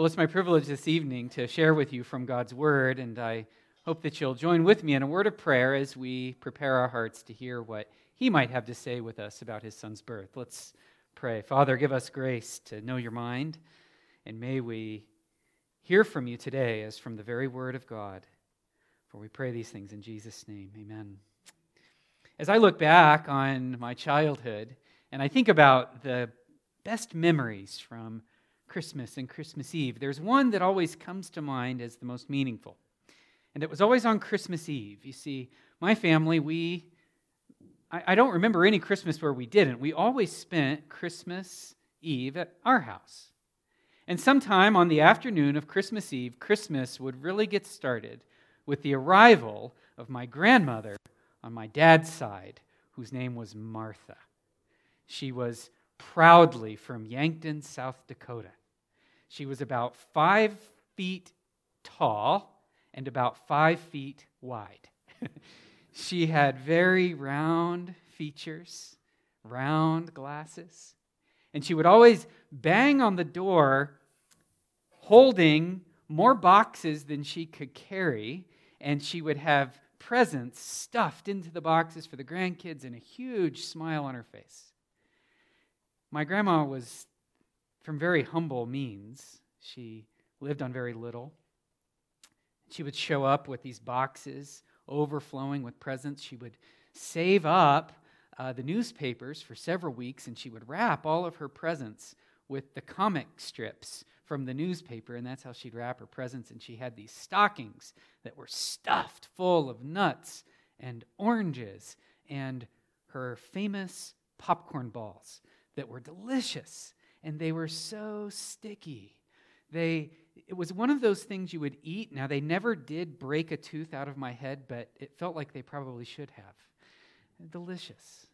Well, it's my privilege this evening to share with you from God's Word, and I hope that you'll join with me in a word of prayer as we prepare our hearts to hear what He might have to say with us about His Son's birth. Let's pray. Father, give us grace to know your mind, and may we hear from you today as from the very Word of God. For we pray these things in Jesus' name. Amen. As I look back on my childhood, and I think about the best memories from Christmas and Christmas Eve, there's one that always comes to mind as the most meaningful. And it was always on Christmas Eve. You see, my family, we, I, I don't remember any Christmas where we didn't. We always spent Christmas Eve at our house. And sometime on the afternoon of Christmas Eve, Christmas would really get started with the arrival of my grandmother on my dad's side, whose name was Martha. She was proudly from Yankton, South Dakota. She was about five feet tall and about five feet wide. she had very round features, round glasses, and she would always bang on the door holding more boxes than she could carry, and she would have presents stuffed into the boxes for the grandkids and a huge smile on her face. My grandma was from very humble means. She lived on very little. She would show up with these boxes overflowing with presents. She would save up uh, the newspapers for several weeks and she would wrap all of her presents with the comic strips from the newspaper, and that's how she'd wrap her presents. And she had these stockings that were stuffed full of nuts and oranges and her famous popcorn balls that were delicious and they were so sticky. They, it was one of those things you would eat. Now, they never did break a tooth out of my head, but it felt like they probably should have. Delicious.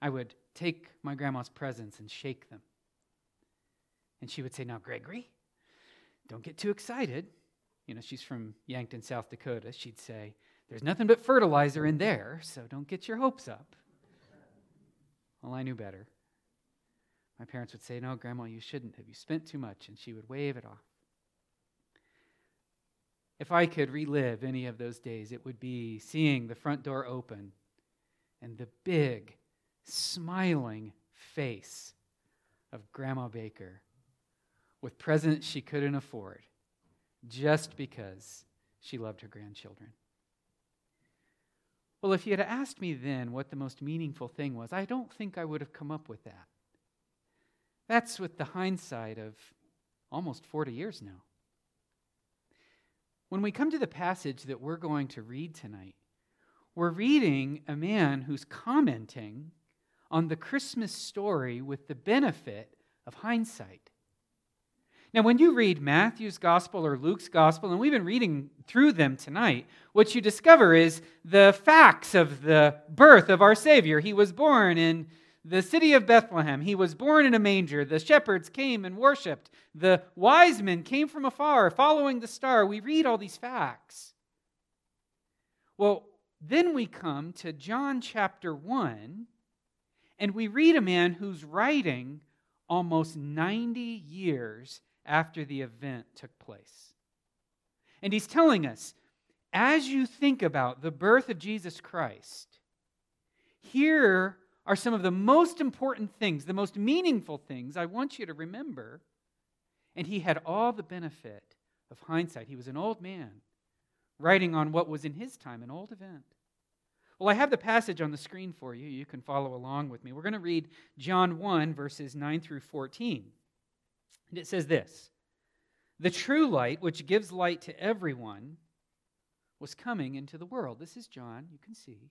I would take my grandma's presents and shake them. And she would say, Now, Gregory, don't get too excited. You know, she's from Yankton, South Dakota. She'd say, There's nothing but fertilizer in there, so don't get your hopes up. Well, I knew better. My parents would say, No, Grandma, you shouldn't have. You spent too much. And she would wave it off. If I could relive any of those days, it would be seeing the front door open and the big, smiling face of Grandma Baker with presents she couldn't afford just because she loved her grandchildren. Well, if you had asked me then what the most meaningful thing was, I don't think I would have come up with that. That's with the hindsight of almost 40 years now. When we come to the passage that we're going to read tonight, we're reading a man who's commenting on the Christmas story with the benefit of hindsight. Now, when you read Matthew's gospel or Luke's gospel, and we've been reading through them tonight, what you discover is the facts of the birth of our Savior. He was born in the city of Bethlehem. He was born in a manger. The shepherds came and worshiped. The wise men came from afar, following the star. We read all these facts. Well, then we come to John chapter 1, and we read a man who's writing almost 90 years after the event took place. And he's telling us as you think about the birth of Jesus Christ, here are some of the most important things, the most meaningful things I want you to remember. And he had all the benefit of hindsight. He was an old man writing on what was in his time an old event. Well, I have the passage on the screen for you. You can follow along with me. We're going to read John 1, verses 9 through 14. And it says this The true light, which gives light to everyone, was coming into the world. This is John, you can see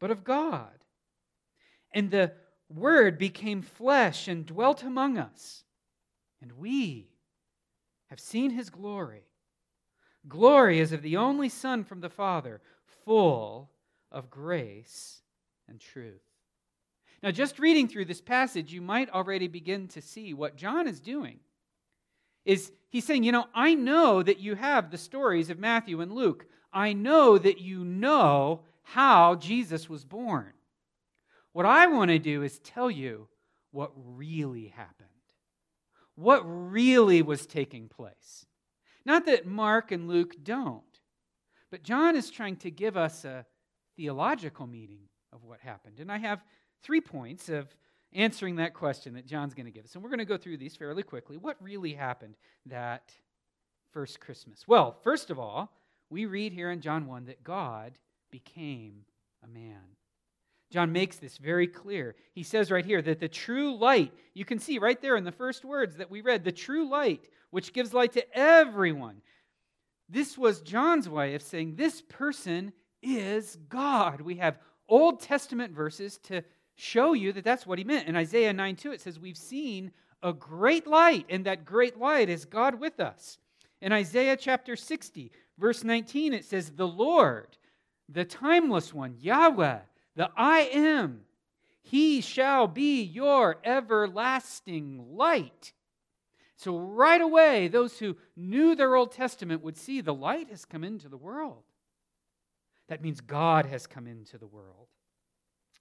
but of God. And the Word became flesh and dwelt among us, and we have seen his glory. Glory as of the only Son from the Father, full of grace and truth. Now, just reading through this passage, you might already begin to see what John is doing. Is he's saying, you know, I know that you have the stories of Matthew and Luke. I know that you know how Jesus was born. What I want to do is tell you what really happened what really was taking place. Not that Mark and Luke don't, but John is trying to give us a theological meaning of what happened. And I have three points of answering that question that John's going to give us. And we're going to go through these fairly quickly. What really happened that first Christmas? Well, first of all, we read here in John 1 that God became a man. John makes this very clear. He says right here that the true light, you can see right there in the first words that we read, the true light, which gives light to everyone. This was John's way of saying this person is God. We have Old Testament verses to show you that that's what he meant. In Isaiah 9 2, it says, We've seen a great light, and that great light is God with us. In Isaiah chapter 60, verse 19, it says, The Lord, the timeless one, Yahweh, the I am. He shall be your everlasting light. So, right away, those who knew their Old Testament would see the light has come into the world. That means God has come into the world.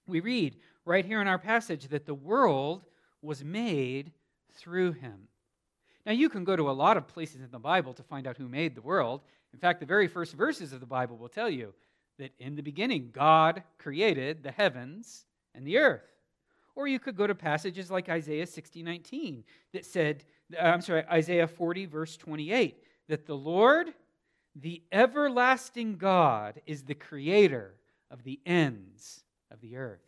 We read right here in our passage that the world was made through him. Now, you can go to a lot of places in the Bible to find out who made the world. In fact, the very first verses of the Bible will tell you that in the beginning God created the heavens and the earth. Or you could go to passages like Isaiah 60, 19 that said, uh, I'm sorry, Isaiah 40, verse 28, that the Lord, the everlasting God, is the creator of the ends of the earth.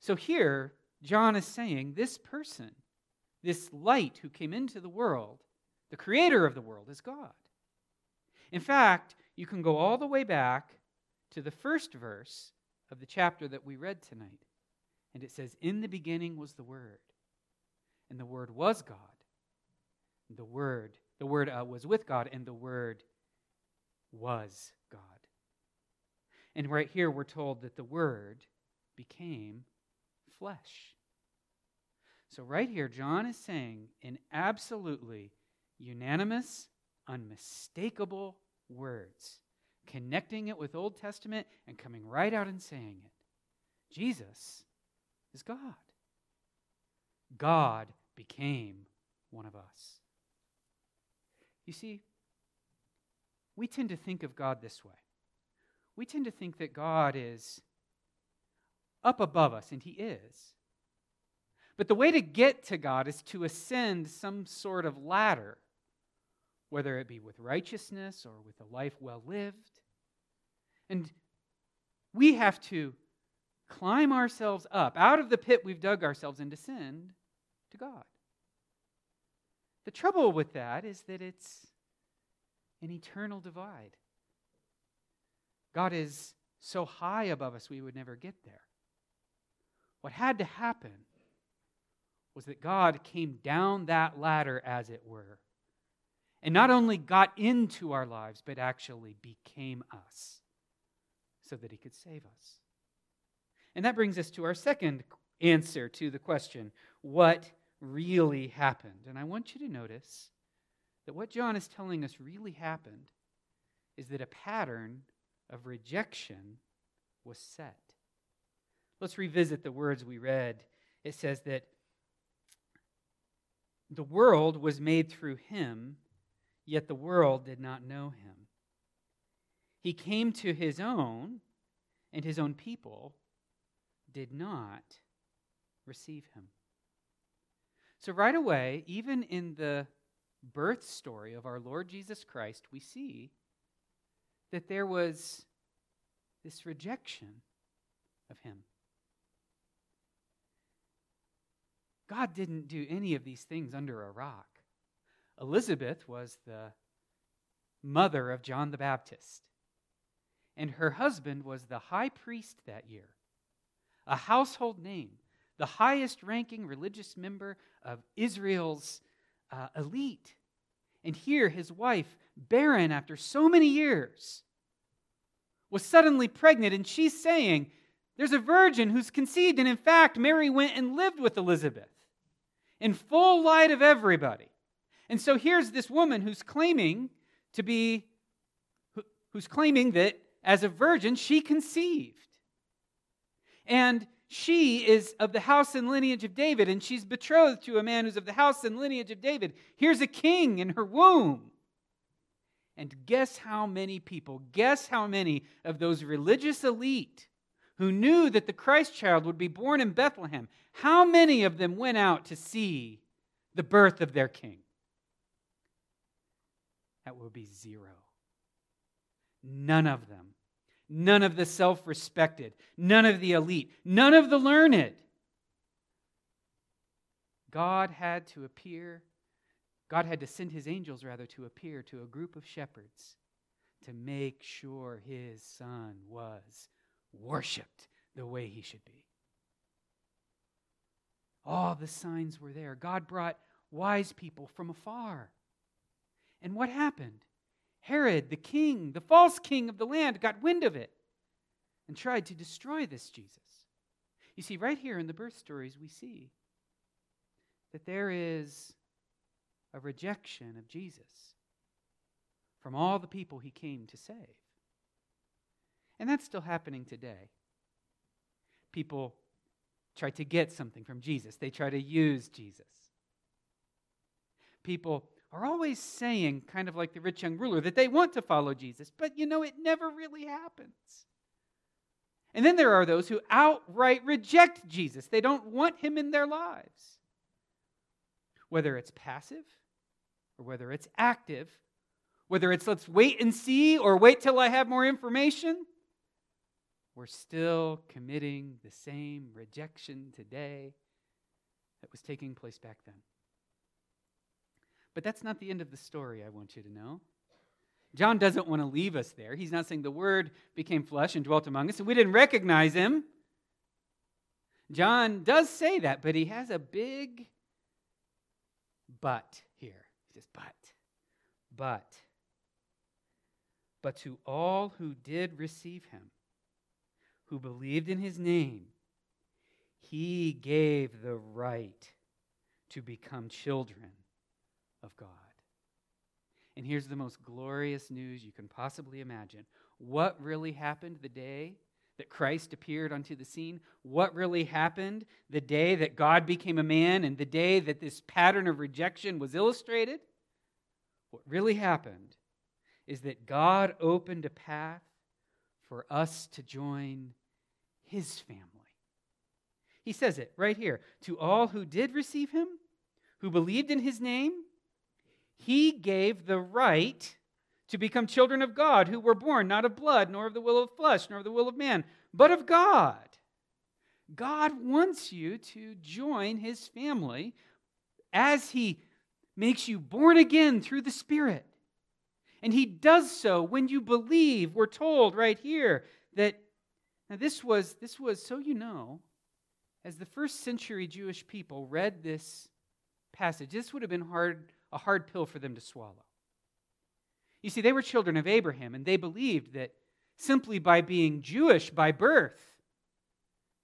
So here, John is saying this person, this light who came into the world, the creator of the world, is God. In fact, you can go all the way back to the first verse of the chapter that we read tonight. And it says, In the beginning was the Word, and the Word was God. The Word, the Word uh, was with God, and the Word was God. And right here we're told that the Word became flesh. So, right here, John is saying in absolutely unanimous, unmistakable words, connecting it with Old Testament and coming right out and saying it. Jesus is God. God became one of us. You see, we tend to think of God this way. We tend to think that God is up above us, and He is. But the way to get to God is to ascend some sort of ladder whether it be with righteousness or with a life well lived. And we have to climb ourselves up out of the pit we've dug ourselves and sin to God. The trouble with that is that it's an eternal divide. God is so high above us, we would never get there. What had to happen was that God came down that ladder, as it were, and not only got into our lives, but actually became us so that he could save us. And that brings us to our second answer to the question what really happened? And I want you to notice that what John is telling us really happened is that a pattern of rejection was set. Let's revisit the words we read. It says that the world was made through him yet the world did not know him. He came to his own, and his own people did not receive him. So, right away, even in the birth story of our Lord Jesus Christ, we see that there was this rejection of him. God didn't do any of these things under a rock. Elizabeth was the mother of John the Baptist, and her husband was the high priest that year, a household name, the highest ranking religious member of Israel's uh, elite. And here, his wife, barren after so many years, was suddenly pregnant, and she's saying, There's a virgin who's conceived. And in fact, Mary went and lived with Elizabeth in full light of everybody. And so here's this woman who's claiming to be, who's claiming that as a virgin, she conceived. And she is of the house and lineage of David, and she's betrothed to a man who's of the house and lineage of David. Here's a king in her womb. And guess how many people, guess how many of those religious elite who knew that the Christ child would be born in Bethlehem, how many of them went out to see the birth of their king? That would be zero. None of them none of the self respected, none of the elite, none of the learned. God had to appear, God had to send his angels, rather, to appear to a group of shepherds to make sure his son was worshiped the way he should be. All the signs were there. God brought wise people from afar. And what happened? Herod, the king, the false king of the land, got wind of it and tried to destroy this Jesus. You see, right here in the birth stories, we see that there is a rejection of Jesus from all the people he came to save. And that's still happening today. People try to get something from Jesus, they try to use Jesus. People are always saying, kind of like the rich young ruler, that they want to follow Jesus, but you know, it never really happens. And then there are those who outright reject Jesus, they don't want him in their lives. Whether it's passive or whether it's active, whether it's let's wait and see or wait till I have more information, we're still committing the same rejection today that was taking place back then. But that's not the end of the story, I want you to know. John doesn't want to leave us there. He's not saying the Word became flesh and dwelt among us, and we didn't recognize him. John does say that, but he has a big but here. He says, but, but, but to all who did receive him, who believed in his name, he gave the right to become children of God. And here's the most glorious news you can possibly imagine. What really happened the day that Christ appeared onto the scene? What really happened the day that God became a man and the day that this pattern of rejection was illustrated? What really happened is that God opened a path for us to join his family. He says it right here to all who did receive him, who believed in his name, he gave the right to become children of God who were born not of blood, nor of the will of flesh, nor of the will of man, but of God. God wants you to join his family as he makes you born again through the Spirit. And he does so when you believe. We're told right here that now this was this was so you know as the first century Jewish people read this passage this would have been hard a hard pill for them to swallow. You see, they were children of Abraham, and they believed that simply by being Jewish by birth,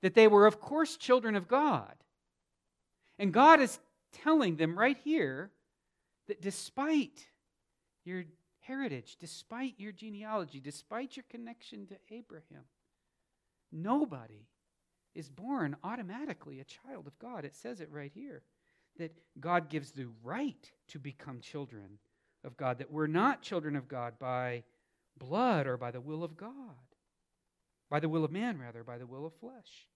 that they were, of course, children of God. And God is telling them right here that despite your heritage, despite your genealogy, despite your connection to Abraham, nobody is born automatically a child of God. It says it right here that God gives the right to become children of God, that we're not children of God by blood or by the will of God, by the will of man, rather, by the will of flesh.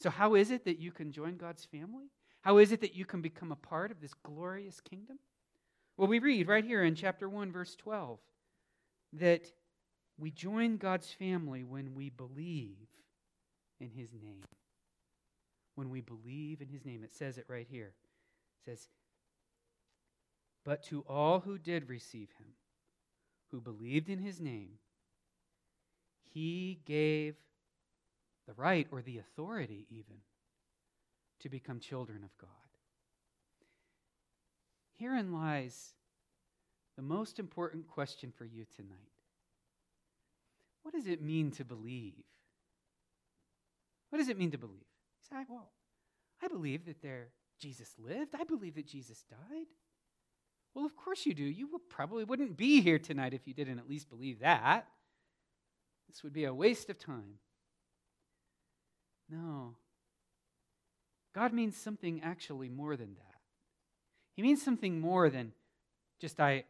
So, how is it that you can join God's family? How is it that you can become a part of this glorious kingdom? Well, we read right here in chapter 1, verse 12, that we join God's family when we believe in his name when we believe in his name. It says it right here. It says, But to all who did receive him, who believed in his name, he gave the right or the authority even to become children of God. herein lies the most important question for you tonight. What does it mean to believe? What does it mean to believe? You say, well, I believe that there Jesus lived. I believe that Jesus died. Well, of course you do. You probably wouldn't be here tonight if you didn't at least believe that. This would be a waste of time. No. God means something actually more than that. He means something more than just I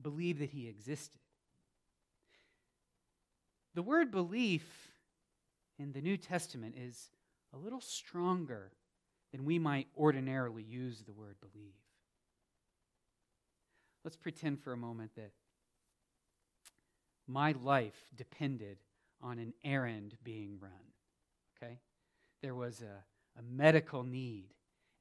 believe that he existed. The word belief in the New Testament is a little stronger than we might ordinarily use the word believe. Let's pretend for a moment that my life depended on an errand being run. Okay? There was a, a medical need,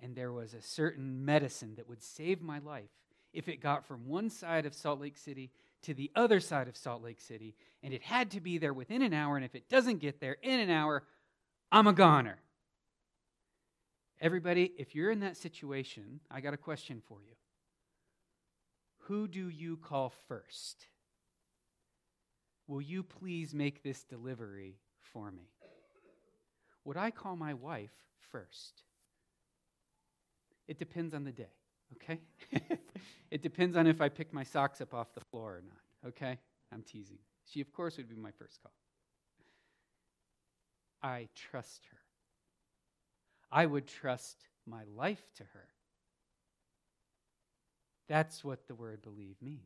and there was a certain medicine that would save my life if it got from one side of Salt Lake City to the other side of Salt Lake City, and it had to be there within an hour, and if it doesn't get there in an hour, I'm a goner. Everybody, if you're in that situation, I got a question for you. Who do you call first? Will you please make this delivery for me? Would I call my wife first? It depends on the day, okay? it depends on if I pick my socks up off the floor or not, okay? I'm teasing. She, of course, would be my first call. I trust her. I would trust my life to her. That's what the word believe means.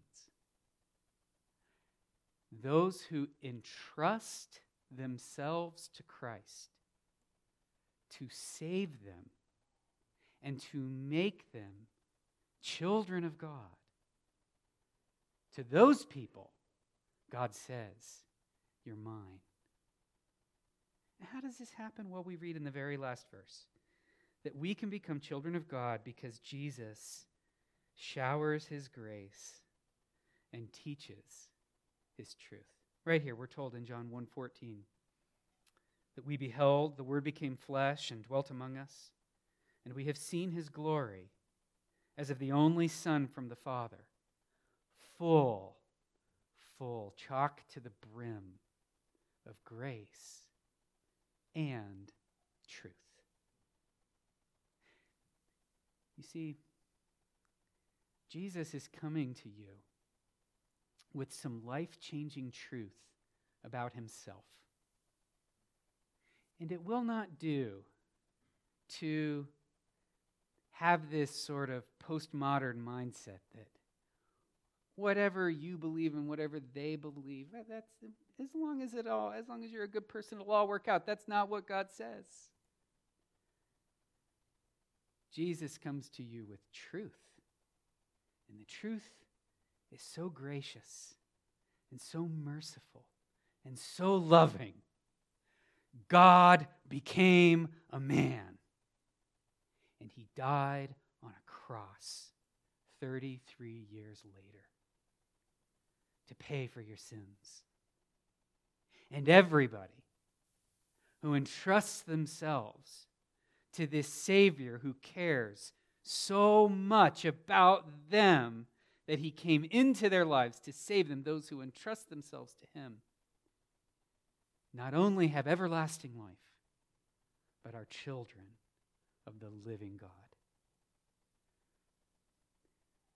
Those who entrust themselves to Christ to save them and to make them children of God. To those people, God says, You're mine. How does this happen? Well, we read in the very last verse that we can become children of God because Jesus showers his grace and teaches his truth. Right here, we're told in John 1:14 that we beheld the word became flesh and dwelt among us, and we have seen his glory as of the only son from the Father, full, full, chock to the brim of grace and truth. You see, Jesus is coming to you with some life changing truth about himself. And it will not do to have this sort of postmodern mindset that whatever you believe and whatever they believe, that's as long as it all, as long as you're a good person, it'll all work out. That's not what God says. Jesus comes to you with truth. And the truth is so gracious and so merciful and so loving. God became a man and he died on a cross 33 years later to pay for your sins. And everybody who entrusts themselves to this Savior who cares so much about them that he came into their lives to save them, those who entrust themselves to him, not only have everlasting life, but are children of the living God.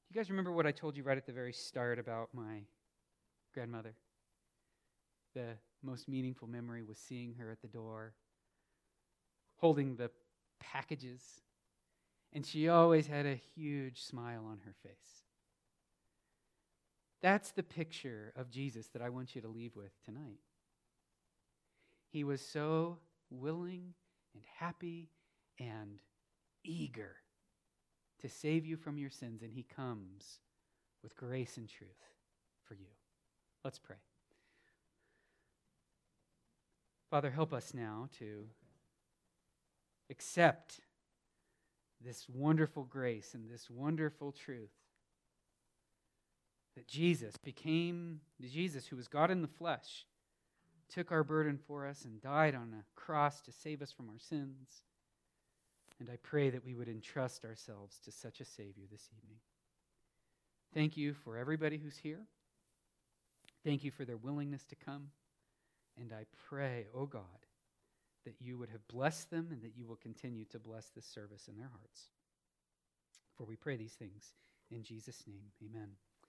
You guys remember what I told you right at the very start about my grandmother? The most meaningful memory was seeing her at the door, holding the packages and she always had a huge smile on her face. That's the picture of Jesus that I want you to leave with tonight. He was so willing and happy and eager to save you from your sins, and He comes with grace and truth for you. Let's pray. Father, help us now to accept this wonderful grace and this wonderful truth that Jesus became Jesus, who was God in the flesh, took our burden for us and died on a cross to save us from our sins. And I pray that we would entrust ourselves to such a Savior this evening. Thank you for everybody who's here. Thank you for their willingness to come. And I pray, oh God, that you would have blessed them and that you will continue to bless this service in their hearts. For we pray these things in Jesus' name. Amen.